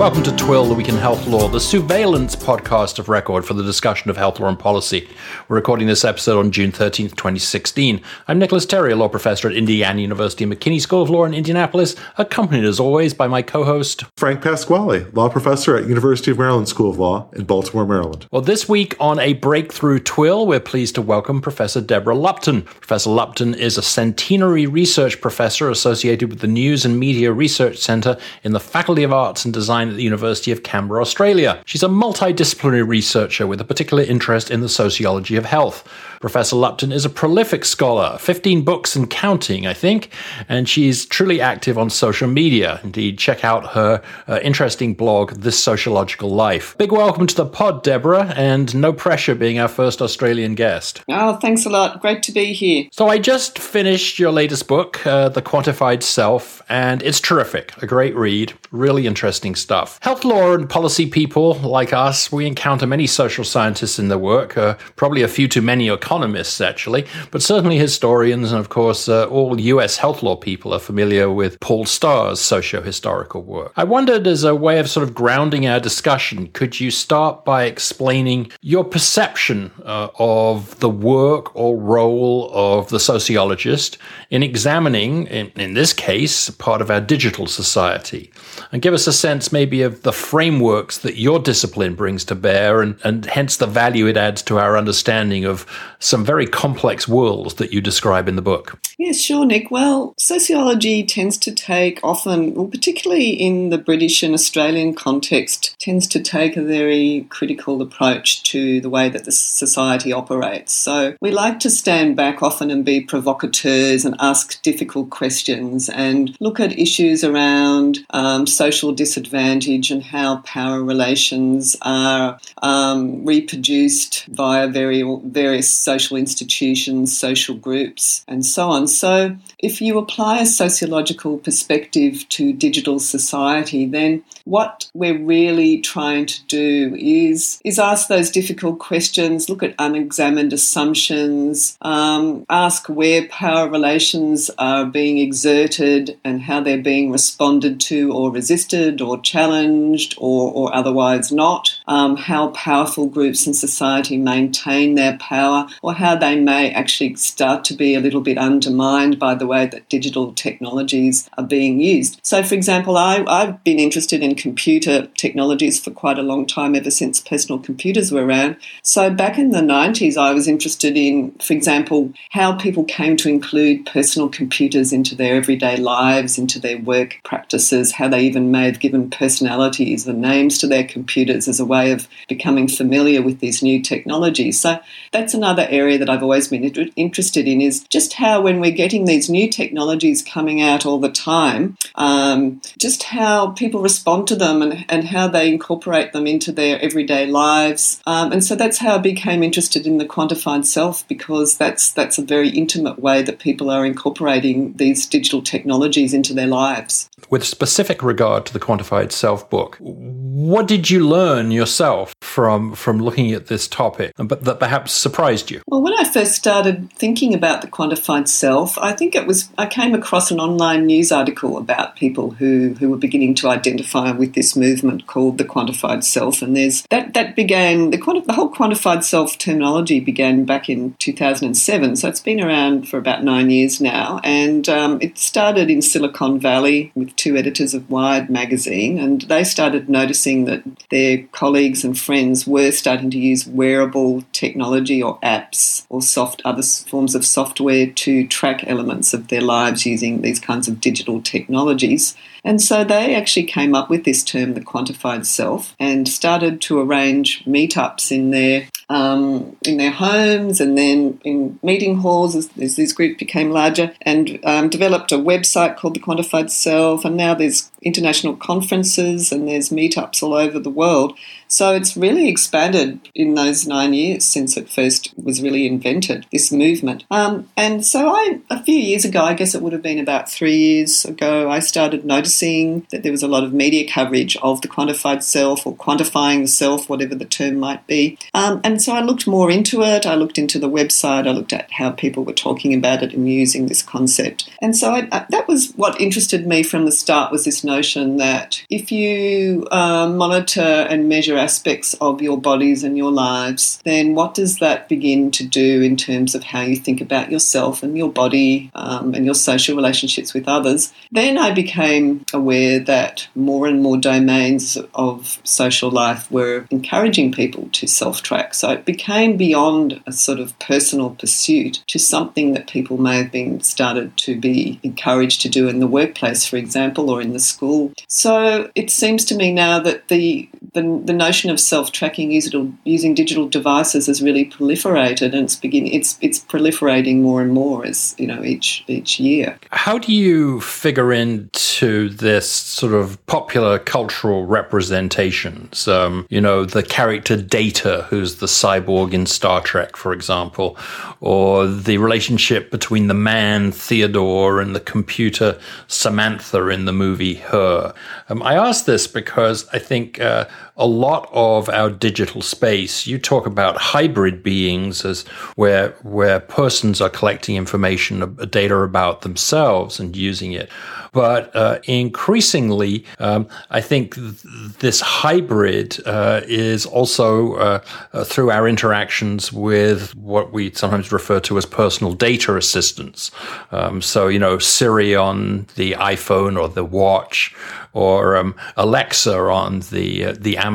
Welcome to Twill, the Week in Health Law, the surveillance podcast of record for the discussion of health law and policy. We're recording this episode on June 13th, 2016. I'm Nicolas Terry, a law professor at Indiana University McKinney School of Law in Indianapolis, accompanied as always by my co-host Frank Pasquale, law professor at University of Maryland School of Law in Baltimore, Maryland. Well, this week on a breakthrough Twill, we're pleased to welcome Professor Deborah Lupton. Professor Lupton is a centenary research professor associated with the News and Media Research Centre in the Faculty of Arts and Design at the University of Canberra, Australia. She's a multidisciplinary researcher with a particular interest in the sociology of health. Professor Lupton is a prolific scholar, 15 books and counting, I think, and she's truly active on social media. Indeed, check out her uh, interesting blog, This Sociological Life. Big welcome to the pod, Deborah, and no pressure being our first Australian guest. Oh, thanks a lot. Great to be here. So, I just finished your latest book, uh, The Quantified Self, and it's terrific. A great read, really interesting stuff. Health law and policy people like us, we encounter many social scientists in their work, uh, probably a few too many economists, actually, but certainly historians, and of course, uh, all US health law people are familiar with Paul Starr's socio historical work. I wondered, as a way of sort of grounding our discussion, could you start by explaining your perception uh, of the work or role of the sociologist in examining, in, in this case, part of our digital society? And give us a sense maybe of the frameworks that your discipline brings to bear and, and hence the value it adds to our understanding of some very complex worlds that you describe in the book. Yes, sure, Nick. Well, sociology tends to take often, well, particularly in the British and Australian context, tends to take a very critical approach to the way that the society operates. So we like to stand back often and be provocateurs and ask difficult questions and look at issues around um, social disadvantage and how power relations are um, reproduced via very, various social institutions, social groups, and so on. So, if you apply a sociological perspective to digital society, then what we're really trying to do is, is ask those difficult questions, look at unexamined assumptions, um, ask where power relations are being exerted and how they're being responded to or resisted or challenged or, or otherwise not, um, how powerful groups in society maintain their power or how they may actually start to be a little bit undermined by the way that digital technologies are being used. So, for example, I, I've been interested in computer technologies for quite a long time, ever since personal computers were around. So, back in the 90s, I was interested in, for example, how people came to include personal computers into their everyday lives, into their work practices, how they even may have given personalities and names to their computers as a way of becoming familiar with these new technologies. So, that's another area that I've always been interested in is just how when we're getting these new technologies coming out all the time, um, just how people respond to them and, and how they incorporate them into their everyday lives. Um, and so that's how I became interested in the quantified self because that's that's a very intimate way that people are incorporating these digital technologies into their lives. With specific regard to the quantified self book, what did you learn yourself from from looking at this topic, but that perhaps surprised you? Well, when I first started thinking about the quantified self, I think it was I came across an online news article about people who who were beginning to identify with this movement called the quantified self, and there's that that began the quanti- the whole quantified self terminology began back in 2007, so it's been around for about nine years now, and um, it started in Silicon Valley with two editors of Wired magazine, and they started noticing that their colleagues and friends were starting to use wearable technology or apps or soft other forms of software to track elements of their lives using these kinds of digital technologies. And so they actually came up with this term, the quantified self, and started to arrange meetups in their um, in their homes and then in meeting halls as, as this group became larger, and um, developed a website called the Quantified Self. And now there's international conferences and there's meetups all over the world. So it's really expanded in those nine years since it first was really invented, this movement. Um, and so I, a few years ago, I guess it would have been about three years ago, I started noticing noticing that there was a lot of media coverage of the quantified self or quantifying the self, whatever the term might be. Um, and so I looked more into it. I looked into the website. I looked at how people were talking about it and using this concept. And so I, I, that was what interested me from the start was this notion that if you uh, monitor and measure aspects of your bodies and your lives, then what does that begin to do in terms of how you think about yourself and your body um, and your social relationships with others? Then I became aware that more and more domains of social life were encouraging people to self track. So it became beyond a sort of personal pursuit to something that people may have been started to be encouraged to do in the workplace, for example, or in the school. So it seems to me now that the the, the notion of self tracking using digital devices has really proliferated, and it's beginning it's it's proliferating more and more as you know each each year. How do you figure into this sort of popular cultural representations? Um, you know, the character Data, who's the cyborg in Star Trek, for example, or the relationship between the man Theodore and the computer Samantha in the movie Her. Um, I ask this because I think. Uh, a lot of our digital space, you talk about hybrid beings as where where persons are collecting information, uh, data about themselves and using it. But uh, increasingly, um, I think th- this hybrid uh, is also uh, uh, through our interactions with what we sometimes refer to as personal data assistants. Um, so, you know, Siri on the iPhone or the watch, or um, Alexa on the uh, the Amazon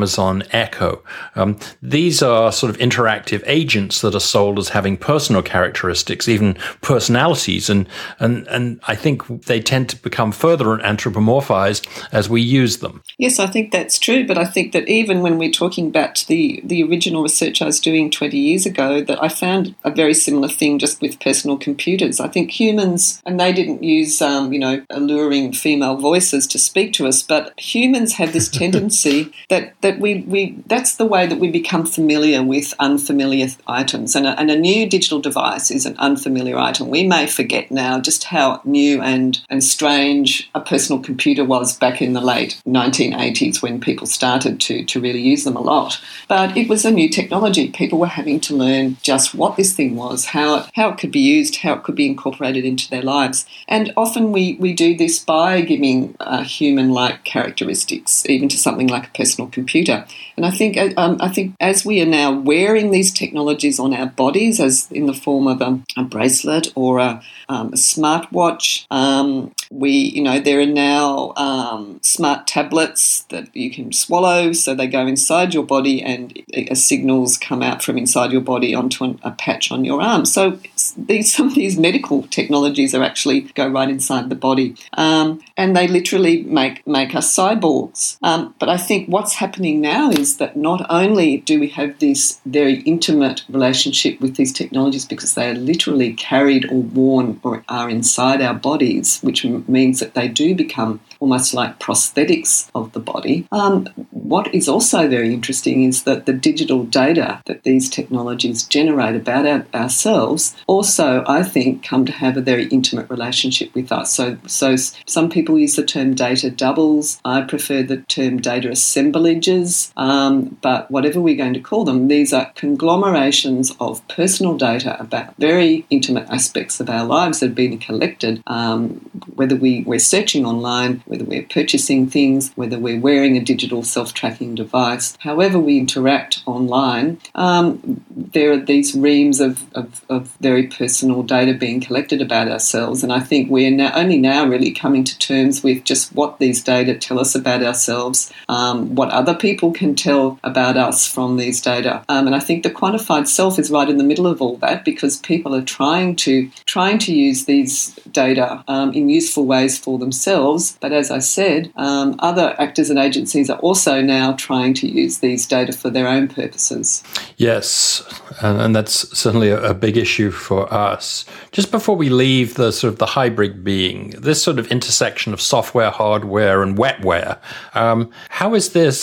Echo. Um, these are sort of interactive agents that are sold as having personal characteristics, even personalities, and and and I think they tend to become further anthropomorphized as we use them. Yes, I think that's true, but I think that even when we're talking about the the original research I was doing 20 years ago, that I found a very similar thing just with personal computers. I think humans, and they didn't use um, you know alluring female voices to speak to us, but humans have this tendency that, that we, we that's the way that we become familiar with unfamiliar items. And a, and a new digital device is an unfamiliar item. We may forget now just how new and, and strange a personal computer was back in the late 1980s when people started to, to really use them a lot. But it was a new technology. People were having to learn just what this thing was, how it, how it could be used, how it could be incorporated into their lives. And often we, we do this by giving uh, a human like characteristics, even to something like a personal computer. And I think uh, um, I think as we are now wearing these technologies on our bodies, as in the form of a, a bracelet or a, um, a smartwatch, um, we you know there are now um, smart tablets that you can swallow, so they go inside your body and signals come out from inside your body onto an, a patch on your arm. So these some of these medical technologies are actually go right inside the body, um, and they literally make make us cyborgs. Um, but I think what's happening now is that not only do we have this very intimate relationship with these technologies because they are literally carried or worn or are inside our bodies, which means that they do become almost like prosthetics of the body. Um, what is also very interesting is that the digital data that these technologies generate about our, ourselves also, I think, come to have a very intimate relationship with us. So, so some people use the term data doubles. I prefer the term data Um, but whatever we're going to call them, these are conglomerations of personal data about very intimate aspects of our lives that have been collected, um, whether we, we're searching online, whether we're purchasing things, whether we're wearing a digital self tracking device, however we interact online, um, there are these reams of, of, of, very personal data being collected about ourselves. And I think we're now, only now really coming to terms with just what these data tell us about ourselves, um, what other people can tell about us from these data. Um, and I think the quantified self is right in the middle of all that because people are trying to trying to use these data um, in useful ways for themselves. But as I said, um, other actors and agencies are also now trying to use these data for their own purposes. Yes, and, and that's certainly a, a, big issue for us. Just before we leave the sort of the hybrid being, this sort of intersection of software, hardware, and wetware, um, how is this,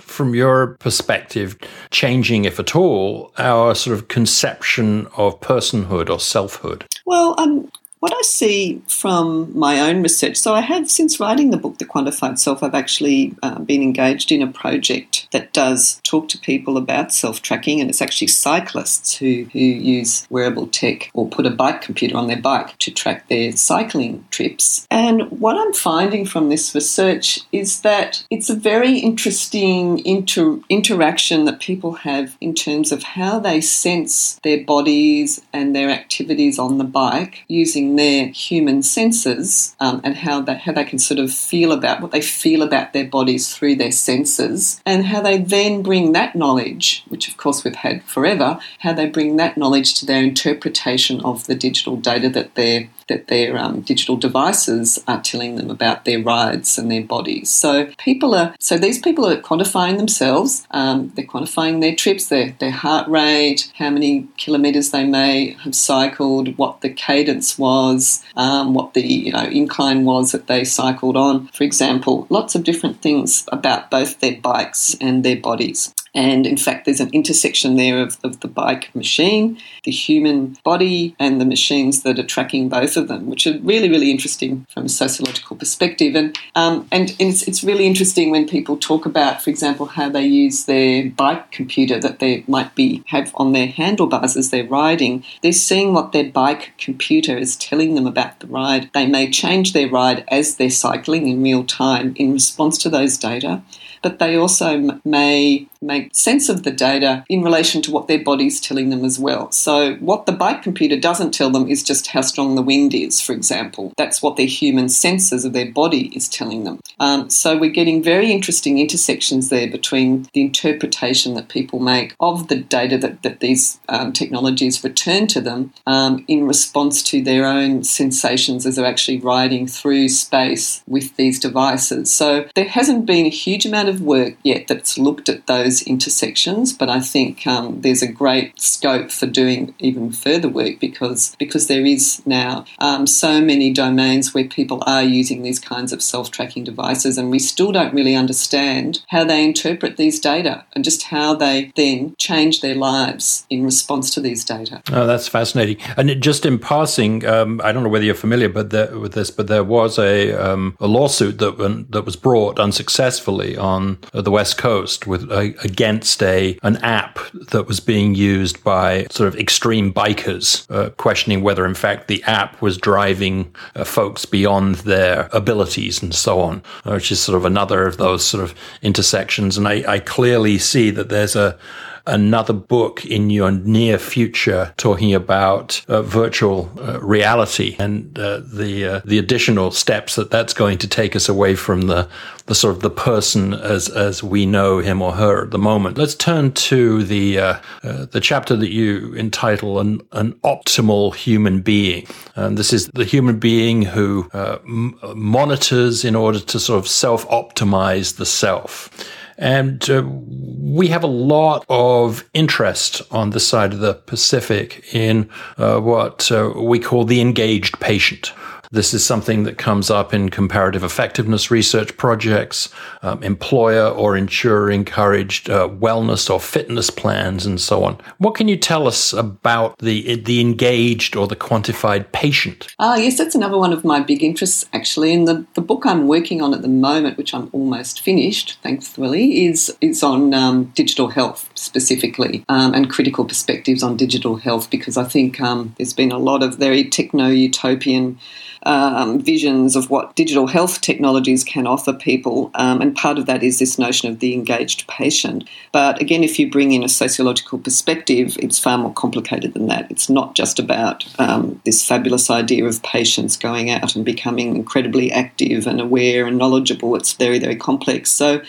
from your perspective, changing, if at all, our sort of conception of personhood or selfhood? Well, um, what I see from my own research, so I have, since writing the book, The Quantified Self, I've actually uh, been engaged in a project that does talk to people about self tracking, and it's actually cyclists who, who use wearable tech or put a bike computer on their bike to track their cycling trips. And what I'm finding from this research is that it's a very interesting inter- interaction that people have in terms of how they sense their bodies and their activities on the bike using their human senses um, and how they, how they can sort of feel about what they feel about their bodies through their senses and how they then bring that knowledge, which of course we've had forever, how they bring that knowledge to their interpretation of the digital data that they're that their um, digital devices are telling them about their rides and their bodies. So people are so these people are quantifying themselves. Um, they're quantifying their trips, their their heart rate, how many kilometres they may have cycled, what the cadence was, um, what the you know incline was that they cycled on. For example, lots of different things about both their bikes and their bodies. And in fact, there's an intersection there of, of the bike machine, the human body, and the machines that are tracking both of them, which are really, really interesting from a sociological perspective. And, um, and it's, it's really interesting when people talk about, for example, how they use their bike computer that they might be have on their handlebars as they're riding. They're seeing what their bike computer is telling them about the ride. They may change their ride as they're cycling in real time in response to those data but they also may make sense of the data in relation to what their body's telling them as well. So, what the bike computer doesn't tell them is just how strong the wind is, for example. That's what their human senses of their body is telling them. Um, so, we're getting very interesting intersections there between the interpretation that people make of the data that, that these um, technologies return to them um, in response to their own sensations as they're actually riding through space with these devices. So, there hasn't been a huge amount of work yet that's looked at those intersections, but I think um, there's a great scope for doing even further work because because there is now um, so many domains where people are using these kinds of self-tracking devices, and we still don't really understand how they interpret these data and just how they then change their lives in response to these data. Oh, that's fascinating. And just in passing, um, I don't know whether you're familiar with, the, with this, but there was a, um, a lawsuit that that was brought unsuccessfully on the West Coast with a, against a an app that was being used by sort of extreme bikers, uh, questioning whether in fact the app was driving uh, folks beyond their abilities and so on, uh, which is sort of another of those sort of intersections. And I, I clearly see that there's a another book in your near future talking about uh, virtual uh, reality and uh, the uh, the additional steps that that's going to take us away from the the sort of the person as as we know him or her at the moment. Let's turn to the uh, uh, the chapter that you entitle an an optimal human being. And this is the human being who m- monitors in order to sort of self optimize the self. And uh, we have a lot of interest on this side of the Pacific in uh, what uh, we call the engaged patient. This is something that comes up in comparative effectiveness research projects, um, employer or insurer encouraged uh, wellness or fitness plans, and so on. What can you tell us about the the engaged or the quantified patient? Ah, yes, that's another one of my big interests actually. In the, the book I'm working on at the moment, which I'm almost finished, thankfully, is is on um, digital health specifically um, and critical perspectives on digital health because I think um, there's been a lot of very techno utopian um, visions of what digital health technologies can offer people, um, and part of that is this notion of the engaged patient. But again, if you bring in a sociological perspective, it's far more complicated than that. It's not just about um, this fabulous idea of patients going out and becoming incredibly active and aware and knowledgeable. It's very, very complex. So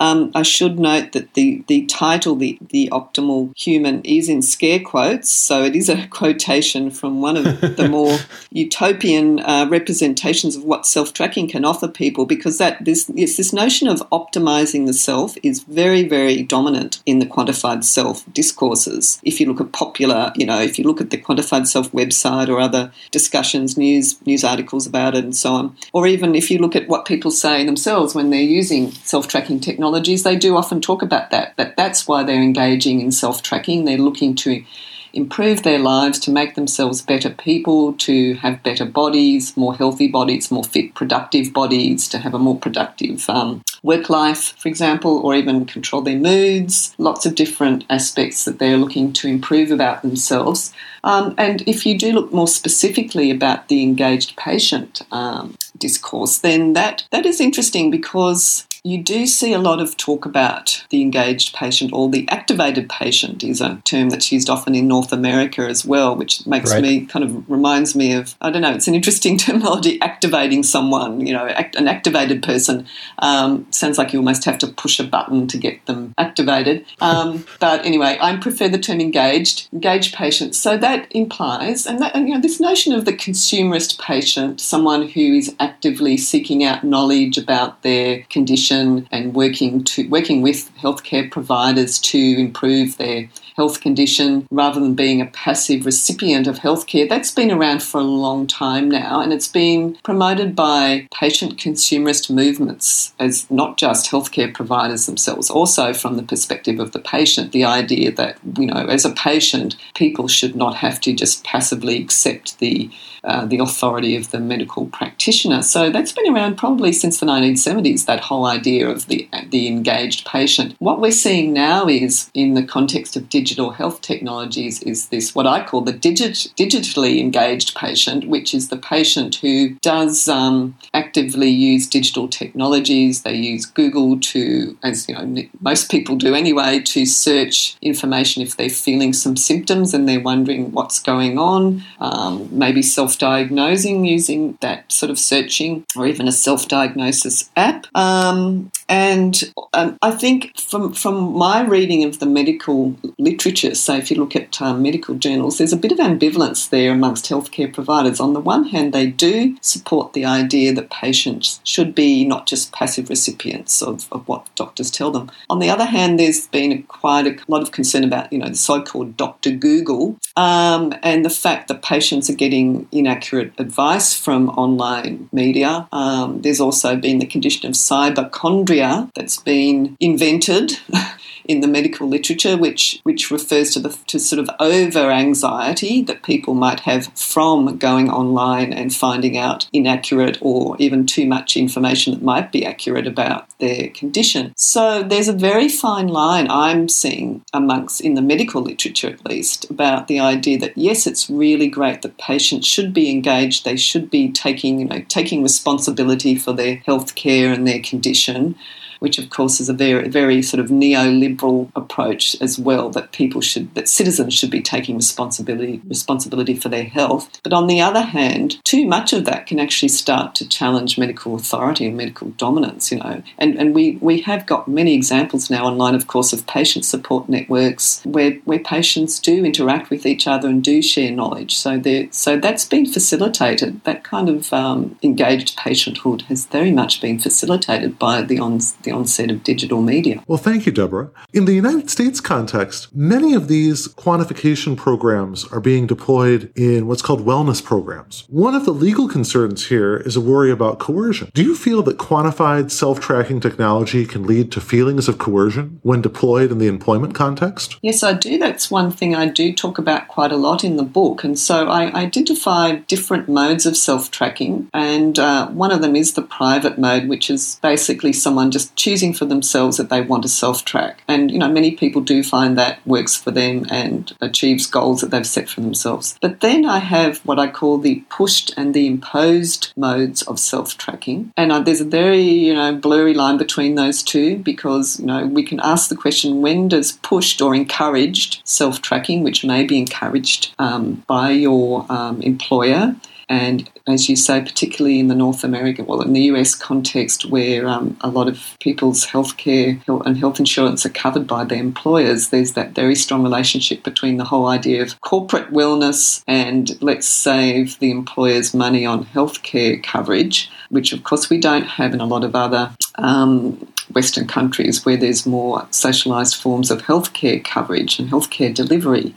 um, I should note that the, the title, the, the Optimal Human, is in scare quotes, so it is a quotation from one of the more utopian uh, representations of what self tracking can offer people, because that this yes, this notion of optimizing the self is very very dominant in the quantified self discourses. If you look at popular, you know, if you look at the quantified self website or other discussions, news news articles about it, and so on, or even if you look at what people say themselves when they're using self tracking technologies, they do often talk about that. That that's why they're engaging in self tracking. They're looking to improve their lives, to make themselves better people, to have better bodies, more healthy bodies, more fit, productive bodies, to have a more productive um, work life, for example, or even control their moods. Lots of different aspects that they're looking to improve about themselves. Um, and if you do look more specifically about the engaged patient um, discourse, then that, that is interesting because you do see a lot of talk about the engaged patient or the activated patient is a term that's used often in North America as well, which makes right. me kind of reminds me of I don't know. It's an interesting terminology. Activating someone, you know, act, an activated person um, sounds like you almost have to push a button to get them activated. Um, but anyway, I prefer the term engaged, engaged patient. So that implies, and, that, and you know, this notion of the consumerist patient, someone who is actively seeking out knowledge about their condition condition and working to working with healthcare providers to improve their health condition rather than being a passive recipient of healthcare. That's been around for a long time now and it's been promoted by patient consumerist movements as not just healthcare providers themselves, also from the perspective of the patient, the idea that, you know, as a patient, people should not have to just passively accept the uh, the authority of the medical practitioner. So that's been around probably since the 1970s, that whole idea of the, the engaged patient. What we're seeing now is, in the context of digital health technologies, is this what I call the digit, digitally engaged patient, which is the patient who does um, actively use digital technologies. They use Google to, as you know, most people do anyway, to search information if they're feeling some symptoms and they're wondering what's going on. Um, maybe self self diagnosing using that sort of searching or even a self diagnosis app. Um, and um, I think from, from my reading of the medical literature, so if you look at um, medical journals, there's a bit of ambivalence there amongst healthcare providers. On the one hand, they do support the idea that patients should be not just passive recipients of, of what doctors tell them. On the other hand, there's been a, quite a lot of concern about, you know, the so-called Dr. Google um, and the fact that patients are getting inaccurate advice from online media. Um, there's also been the condition of cyberchondria that's been invented in the medical literature, which which refers to the to sort of over anxiety that people might have from going online and finding out inaccurate or even too much information that might be accurate about their condition. So there's a very fine line I'm seeing amongst in the medical literature at least about the idea that yes, it's really great that patients should be engaged, they should be taking you know taking responsibility for their health care and their condition which of course is a very, very sort of neoliberal approach as well that people should, that citizens should be taking responsibility responsibility for their health. But on the other hand, too much of that can actually start to challenge medical authority and medical dominance. You know, and and we we have got many examples now online, of course, of patient support networks where where patients do interact with each other and do share knowledge. So so that's been facilitated. That kind of um, engaged patienthood has very much been facilitated by the on the the onset of digital media. Well, thank you, Deborah. In the United States context, many of these quantification programs are being deployed in what's called wellness programs. One of the legal concerns here is a worry about coercion. Do you feel that quantified self tracking technology can lead to feelings of coercion when deployed in the employment context? Yes, I do. That's one thing I do talk about quite a lot in the book. And so I identify different modes of self tracking, and uh, one of them is the private mode, which is basically someone just choosing for themselves that they want to self track. And, you know, many people do find that works for them and achieves goals that they've set for themselves. But then I have what I call the pushed and the imposed modes of self tracking. And there's a very, you know, blurry line between those two because, you know, we can ask the question when does pushed or encouraged self tracking, which may be encouraged um, by your um, employer, and as you say, particularly in the North American, well, in the US context, where um, a lot of people's healthcare and health insurance are covered by their employers, there's that very strong relationship between the whole idea of corporate wellness and let's save the employer's money on healthcare coverage, which of course we don't have in a lot of other um, Western countries where there's more socialised forms of healthcare coverage and healthcare delivery.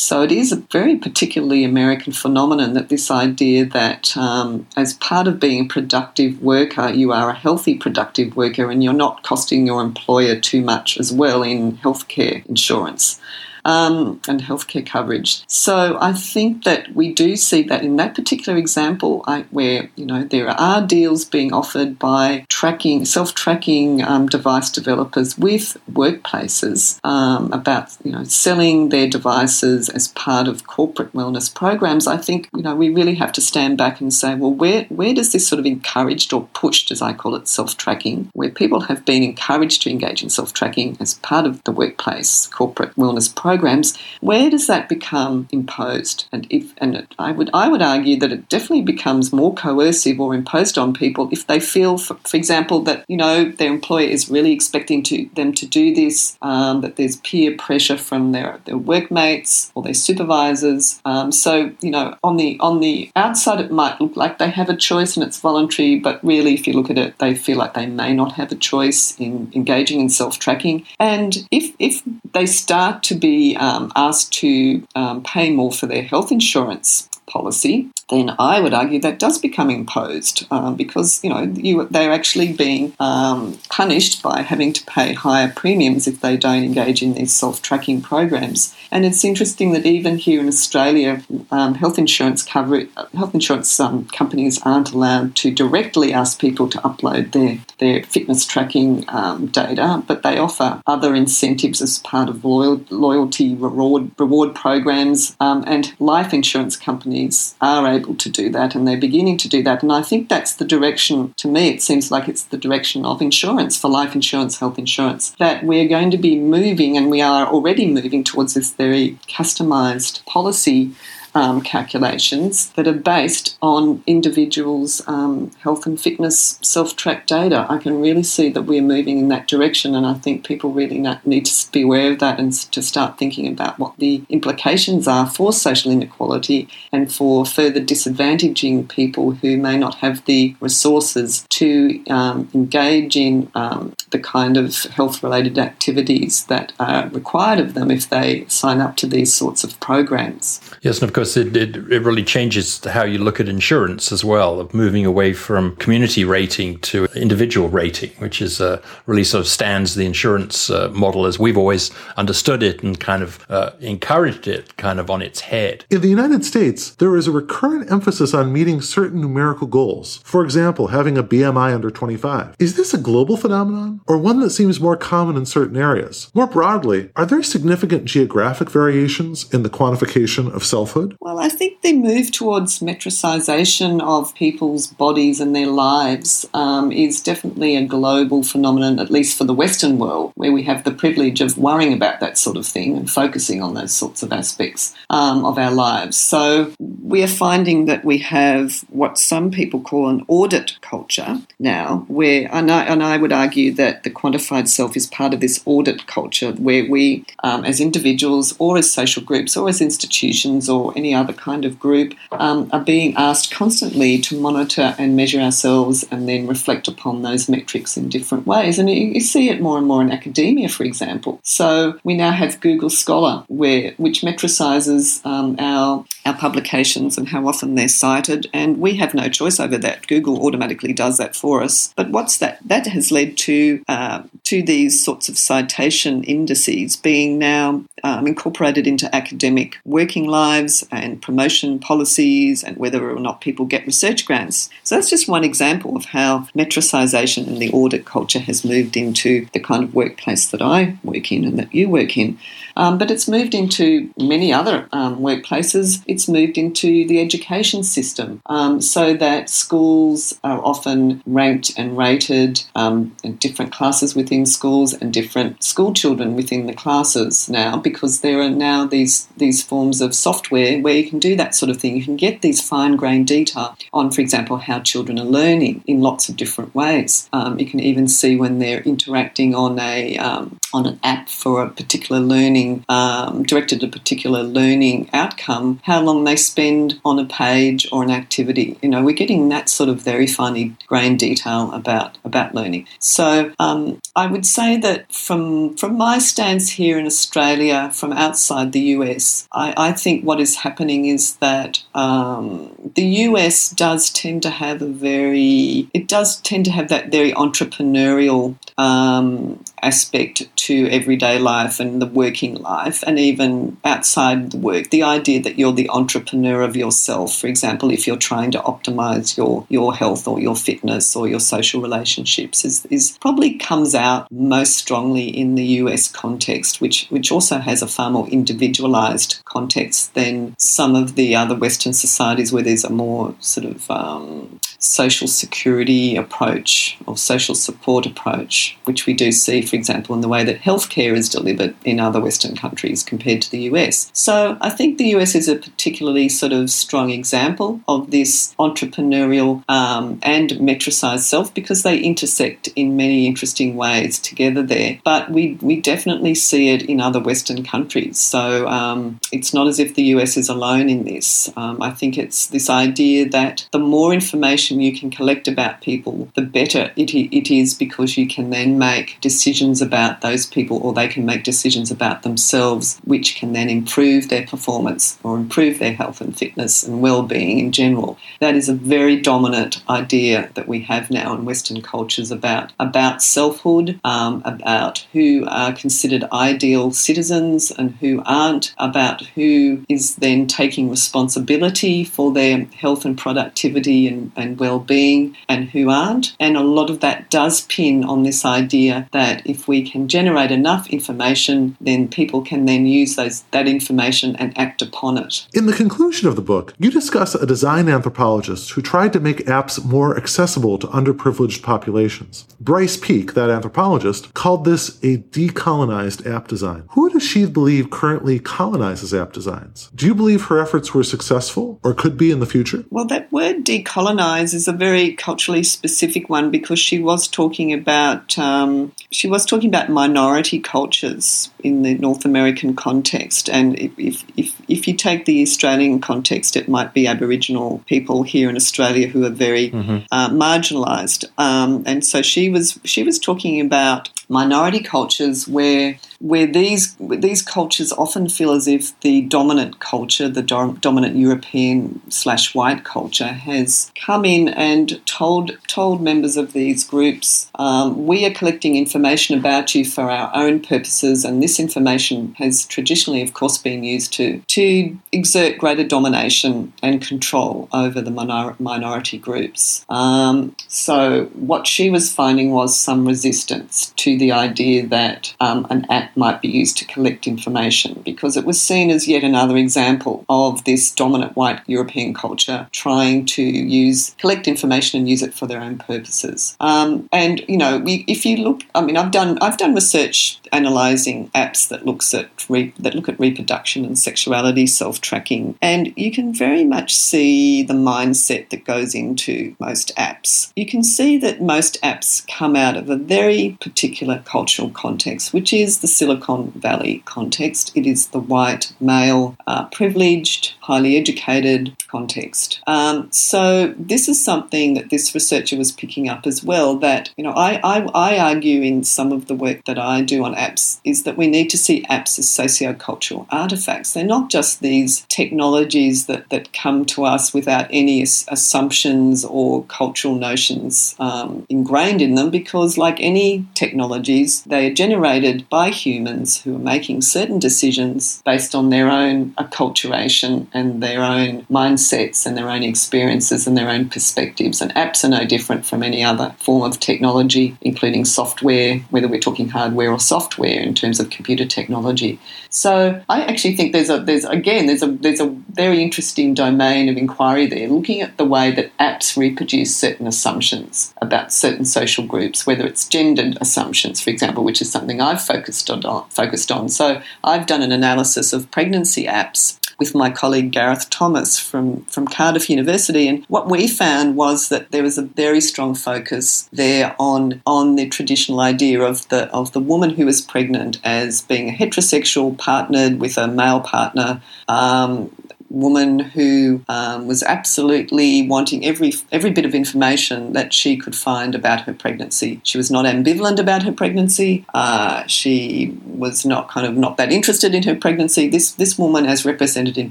So it is a very particularly American phenomenon that this idea that um, as part of being a productive worker, you are a healthy productive worker and you're not costing your employer too much as well in healthcare insurance. Um, and healthcare coverage. So I think that we do see that in that particular example, I, where you know there are deals being offered by tracking, self-tracking um, device developers with workplaces um, about you know selling their devices as part of corporate wellness programs. I think you know we really have to stand back and say, well, where where does this sort of encouraged or pushed, as I call it, self-tracking, where people have been encouraged to engage in self-tracking as part of the workplace corporate wellness programs, where does that become imposed? And if and it, I would I would argue that it definitely becomes more coercive or imposed on people if they feel, for, for example, that you know their employer is really expecting to them to do this, um, that there's peer pressure from their their workmates or their supervisors. Um, so you know on the on the outside it might look like they have a choice and it's voluntary, but really if you look at it, they feel like they may not have a choice in engaging in self-tracking. And if if they start to be um, asked to um, pay more for their health insurance policy, then I would argue that does become imposed um, because you know you, they're actually being um, punished by having to pay higher premiums if they don't engage in these self-tracking programs. And it's interesting that even here in Australia, um, health insurance cover health insurance um, companies aren't allowed to directly ask people to upload their their fitness tracking um, data, but they offer other incentives as part of loyal, loyalty reward reward programs, um, and life insurance companies are able to do that, and they're beginning to do that. And I think that's the direction. To me, it seems like it's the direction of insurance for life insurance, health insurance, that we're going to be moving, and we are already moving towards this very customized policy um, calculations that are based on individuals' um, health and fitness self track data. I can really see that we're moving in that direction, and I think people really need to be aware of that and to start thinking about what the implications are for social inequality and for further disadvantaging people who may not have the resources to um, engage in um, the kind of health related activities that are required of them if they sign up to these sorts of programs. Yes, and of course, it, it, it, really changes how you look at insurance as well, of moving away from community rating to individual rating, which is uh, really sort of stands the insurance uh, model as we've always understood it and kind of uh, encouraged it kind of on its head. In the United States, there is a recurrent emphasis on meeting certain numerical goals. For example, having a BMI under 25. Is this a global phenomenon or one that seems more common in certain areas? More broadly, are there significant geographic variations in the quantification of selfhood? Well, I think the move towards metricization of people's bodies and their lives um, is definitely a global phenomenon, at least for the Western world, where we have the privilege of worrying about that sort of thing and focusing on those sorts of aspects um, of our lives. So we are finding that we have what some people call an audit culture now, where, and I, and I would argue that the quantified self is part of this audit culture where we, um, as individuals or as social groups or as institutions or any other kind of group, um, are being asked constantly to monitor and measure ourselves and then reflect upon those metrics in different ways. And you, you see it more and more in academia, for example. So we now have Google Scholar, where which metricizes um, our our publications and how often they're cited, and we have no choice over that. Google automatically does that for us. But what's that? That has led to uh, to these sorts of citation indices being now um, incorporated into academic working lives and promotion policies, and whether or not people get research grants. So that's just one example of how metricization and the audit culture has moved into the kind of workplace that I work in and that you work in. Um, but it's moved into many other um, workplaces. It's moved into the education system um, so that schools are often ranked and rated um, in different classes within schools and different school children within the classes now because there are now these, these forms of software where you can do that sort of thing. You can get these fine grained detail on, for example, how children are learning in lots of different ways. Um, you can even see when they're interacting on a um, on an app for a particular learning, um, directed a particular learning outcome, how long they spend on a page or an activity. You know, we're getting that sort of very finely grained detail about about learning. So um, I would say that from from my stance here in Australia, from outside the US, I, I think what is happening is that um, the US does tend to have a very it does tend to have that very entrepreneurial um, aspect to everyday life and the working life, and even outside the work. The idea that you're the entrepreneur of yourself, for example, if you're trying to optimize your, your health or your fitness or your social relationships, is, is probably comes out most strongly in the US context, which, which also has a far more individualized context than some of the other Western societies where there's a more sort of um, social security approach or social support approach, which we do see, for example, in the way that healthcare is delivered in other Western countries compared to the US. So I think the US is a particularly sort of strong example of this entrepreneurial um, and metricized self because they intersect in many interesting ways together there. But we, we definitely see it in other Western countries. So um, it's not as if the US is alone in this. Um, I think it's this idea that the more information information you can collect about people, the better it, it is because you can then make decisions about those people or they can make decisions about themselves, which can then improve their performance or improve their health and fitness and well-being in general. That is a very dominant idea that we have now in Western cultures about about selfhood, um, about who are considered ideal citizens and who aren't, about who is then taking responsibility for their health and productivity and, and well-being and who aren't. And a lot of that does pin on this idea that if we can generate enough information, then people can then use those that information and act upon it. In the conclusion of the book, you discuss a design anthropologist who tried to make apps more accessible to underprivileged populations. Bryce Peak, that anthropologist, called this a decolonized app design. Who does she believe currently colonizes app designs? Do you believe her efforts were successful or could be in the future? Well, that word decolonize is a very culturally specific one because she was talking about um, she was talking about minority cultures in the North American context, and if, if if you take the Australian context, it might be Aboriginal people here in Australia who are very mm-hmm. uh, marginalised, um, and so she was she was talking about minority cultures where where these these cultures often feel as if the dominant culture, the do- dominant European slash white culture, has come in and told told members of these groups, um, we are collecting information about you for our own purposes, and this information has traditionally, of course, been used to to exert greater domination and control over the minor- minority groups. Um, so what she was finding was some resistance to the idea that um, an might be used to collect information because it was seen as yet another example of this dominant white European culture trying to use collect information and use it for their own purposes. Um, and you know, we, if you look, I mean, I've done I've done research analysing apps that looks at re, that look at reproduction and sexuality, self tracking, and you can very much see the mindset that goes into most apps. You can see that most apps come out of a very particular cultural context, which is the Silicon Valley context. It is the white, male, uh, privileged, highly educated context. Um, so this is something that this researcher was picking up as well. That you know, I, I, I argue in some of the work that I do on apps is that we need to see apps as socio-cultural artifacts. They're not just these technologies that that come to us without any assumptions or cultural notions um, ingrained in them, because like any technologies, they are generated by humans who are making certain decisions based on their own acculturation and their own mindsets and their own experiences and their own perspectives. And apps are no different from any other form of technology, including software, whether we're talking hardware or software in terms of computer technology. So I actually think there's a there's again there's a there's a very interesting domain of inquiry there, looking at the way that apps reproduce certain assumptions about certain social groups, whether it's gendered assumptions, for example, which is something I've focused on focused on. So I've done an analysis of pregnancy apps with my colleague Gareth Thomas from, from Cardiff University. And what we found was that there was a very strong focus there on, on the traditional idea of the, of the woman who was pregnant as being a heterosexual, partnered with a male partner. Um, woman who um, was absolutely wanting every every bit of information that she could find about her pregnancy. She was not ambivalent about her pregnancy. Uh, she was not kind of not that interested in her pregnancy. This this woman, as represented in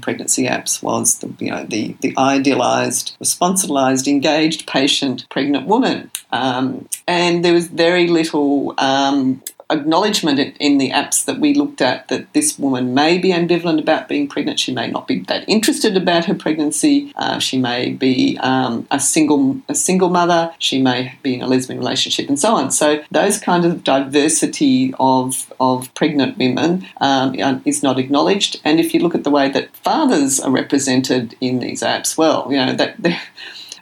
pregnancy apps, was the you know the the idealized, responsibilized, engaged, patient pregnant woman. Um, and there was very little um, acknowledgement in the apps that we looked at that this woman may be ambivalent about being pregnant. She may not be that interested about her pregnancy. Uh, she may be um, a single a single mother. She may be in a lesbian relationship, and so on. So those kind of diversity of of pregnant women um, is not acknowledged. And if you look at the way that fathers are represented in these apps, well, you know that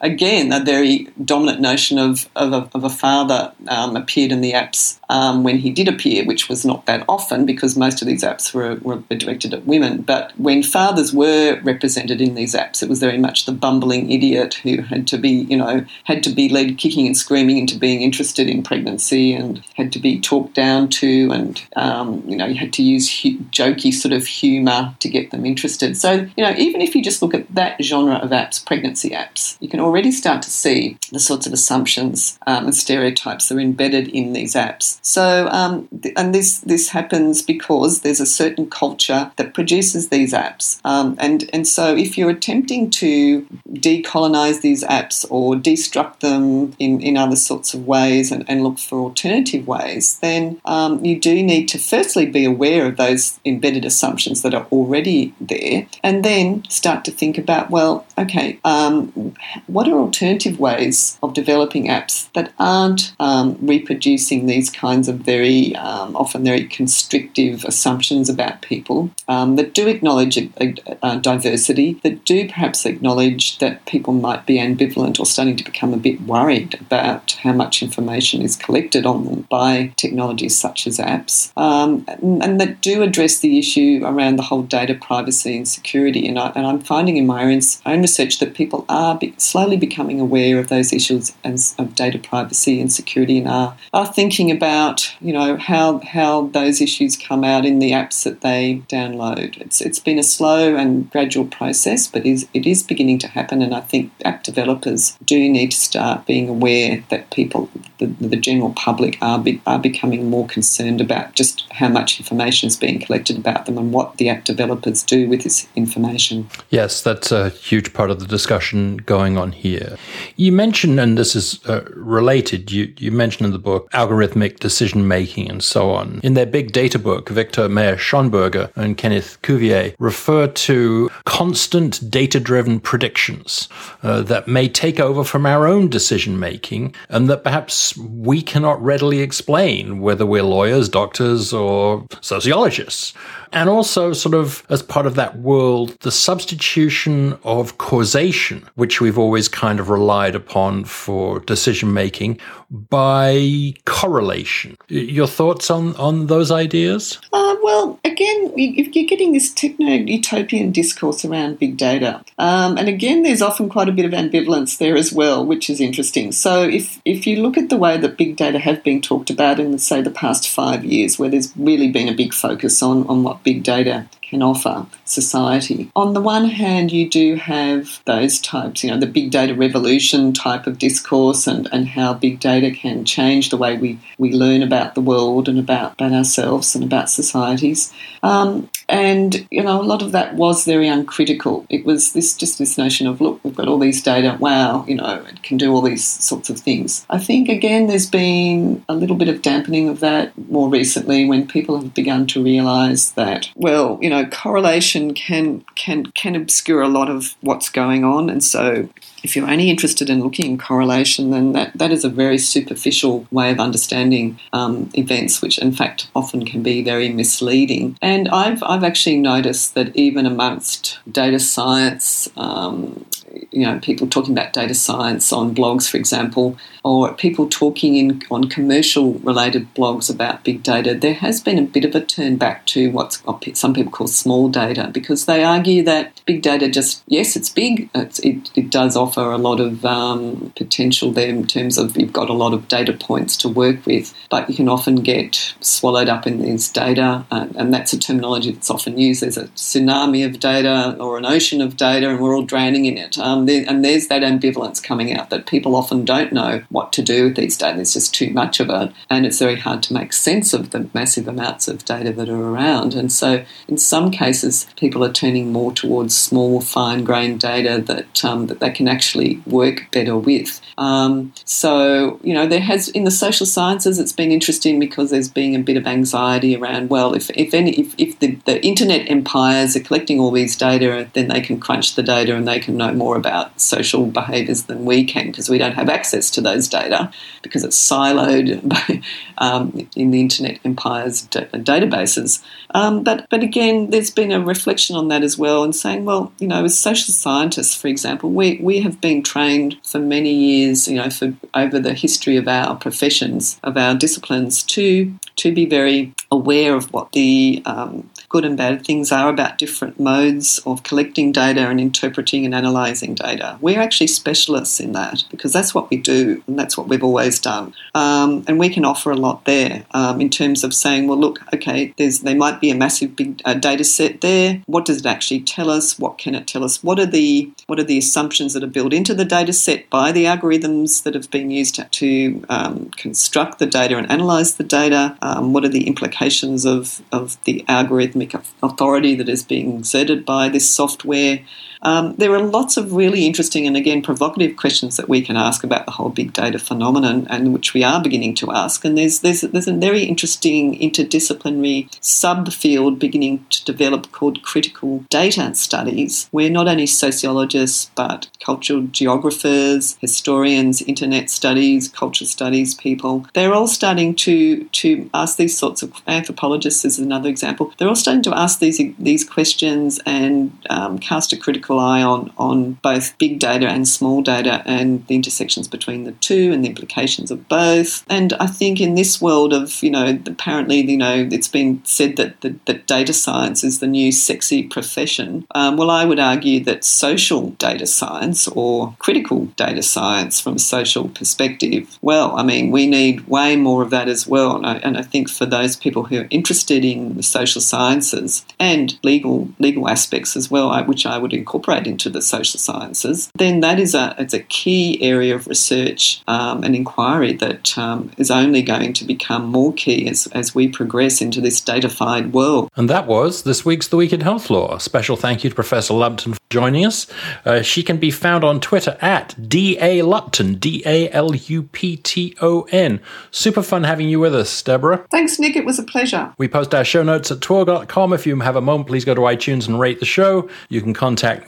again, a very dominant notion of, of, a, of a father um, appeared in the apps um, when he did appear, which was not that often because most of these apps were, were directed at women. But when fathers were represented in these apps, it was very much the bumbling idiot who had to be, you know, had to be led kicking and screaming into being interested in pregnancy and had to be talked down to, and um, you know, you had to use hu- jokey sort of humour to get them interested. So, you know, even if you just look at that genre of apps, pregnancy apps, you can already start to see the sorts of assumptions um, and stereotypes that are embedded in these apps. So, um, th- and this this happens because there's a certain culture that produces these apps, um, and and so if you're attempting to decolonize these apps or destruct them in, in other sorts of ways and, and look for alternative ways, then um, you do need to firstly be aware of those embedded assumptions that are already there, and then start to think about well, okay, um, what are alternative ways of developing apps that aren't um, reproducing these kinds of very um, often very constrictive assumptions about people um, that do acknowledge a, a, a diversity, that do perhaps acknowledge that people might be ambivalent or starting to become a bit worried about how much information is collected on them by technologies such as apps, um, and, and, that do address the issue around the whole data privacy and security. And, I, am finding in my own research that people are slowly becoming aware of those issues as, of data privacy and security and are, are thinking about, you know, how, how those issues come out in the apps that they download. It's, it's been a slow and gradual process, but is, it is beginning to happen. And I think app developers do need to start being aware that people, the, the general public, are, be, are becoming more concerned about just how much information is being collected about them and what the app developers do with this information. Yes, that's a huge part of the discussion going on here. You mentioned, and this is uh, related, you, you mentioned in the book algorithmic decision making and so on. In their big data book, Viktor Mayer-Schönberger and Kenneth Cukier refer to constant data driven predictions uh, that may take over from our own decision making and that perhaps we cannot readily explain, whether we're lawyers, doctors, or sociologists. And also, sort of as part of that world, the substitution of causation, which we've always kind of relied upon for decision making, by correlation. Your thoughts on, on those ideas? Uh, well, again, if you're getting this techno utopian discourse around big data, um, and again, there's often quite a bit of ambivalence there as well, which is interesting. So, if, if you look at the way that big data have been talked about in, say, the past five years, where there's really been a big focus on, on what big data can offer society. On the one hand, you do have those types, you know, the big data revolution type of discourse and, and how big data can change the way we, we learn about the world and about, about ourselves and about societies. Um, and you know, a lot of that was very uncritical. It was this just this notion of look, we've got all these data. Wow, you know, it can do all these sorts of things. I think again, there's been a little bit of dampening of that more recently when people have begun to realise that well, you know, correlation can can can obscure a lot of what's going on, and so if you're only interested in looking in correlation, then that, that is a very superficial way of understanding um, events, which in fact often can be very misleading. And I've, I've actually noticed that even amongst data science, um, you know, people talking about data science on blogs, for example, or people talking in on commercial related blogs about big data, there has been a bit of a turn back to what some people call small data because they argue that big data just yes, it's big, it's, it, it does offer a lot of um, potential there in terms of you've got a lot of data points to work with, but you can often get swallowed up in these data, and that's a terminology that's often used. There's a tsunami of data or an ocean of data, and we're all drowning in it. Um, there, and there's that ambivalence coming out that people often don't know what to do with these data. There's just too much of it, and it's very hard to make sense of the massive amounts of data that are around. And so, in some cases, people are turning more towards small, fine grained data that, um, that they can actually work better with. Um, so, you know, there has, in the social sciences, it's been interesting because there's been a bit of anxiety around, well, if, if, any, if, if the, the internet empires are collecting all these data, then they can crunch the data and they can know more about social behaviours than we can because we don't have access to those data because it's siloed um, in the internet empire's databases. Um, but, but again, there's been a reflection on that as well and saying, well, you know, as social scientists, for example, we, we have been trained for many years, you know, for over the history of our professions, of our disciplines, to to be very aware of what the um, good and bad things are about different modes of collecting data and interpreting and analysing data. We're actually specialists in that because that's what we do and that's what we've always done. Um, and we can offer a lot there um, in terms of saying, well, look, okay, there's there might be a massive big uh, data set there. What does it actually tell us? What can it tell us? What are the what are the assumptions that are built into the data set by the algorithms that have been used to um, construct the data and analyse the data? Um, what are the implications of, of the algorithmic authority that is being exerted by this software? Um, there are lots of really interesting and again provocative questions that we can ask about the whole big data phenomenon, and which we are beginning to ask. And there's there's there's a very interesting interdisciplinary subfield beginning to develop called critical data studies, where not only sociologists but cultural geographers, historians, internet studies, culture studies people, they're all starting to to ask these sorts of anthropologists is another example. They're all starting to ask these these questions and um, cast a critical critical eye on, on both big data and small data and the intersections between the two and the implications of both. And I think in this world of, you know, apparently, you know, it's been said that, that, that data science is the new sexy profession. Um, well, I would argue that social data science or critical data science from a social perspective, well, I mean, we need way more of that as well. And I, and I think for those people who are interested in the social sciences and legal legal aspects as well, which I would incorporate incorporate into the social sciences, then that is a, it's a key area of research um, and inquiry that um, is only going to become more key as, as we progress into this datafied world. And that was this week's The Week in Health Law. A special thank you to Professor Lupton for joining us. Uh, she can be found on Twitter at D.A. Lupton, D A L U P T O N. Super fun having you with us, Deborah. Thanks, Nick. It was a pleasure. We post our show notes at twihl.com. If you have a moment, please go to iTunes and rate the show. You can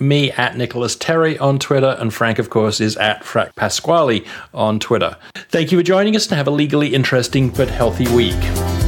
me at Nicolas Terry on Twitter, and Frank, of course, is at Frank Pasquale on Twitter. Thank you for joining us and have a legally interesting but healthy week.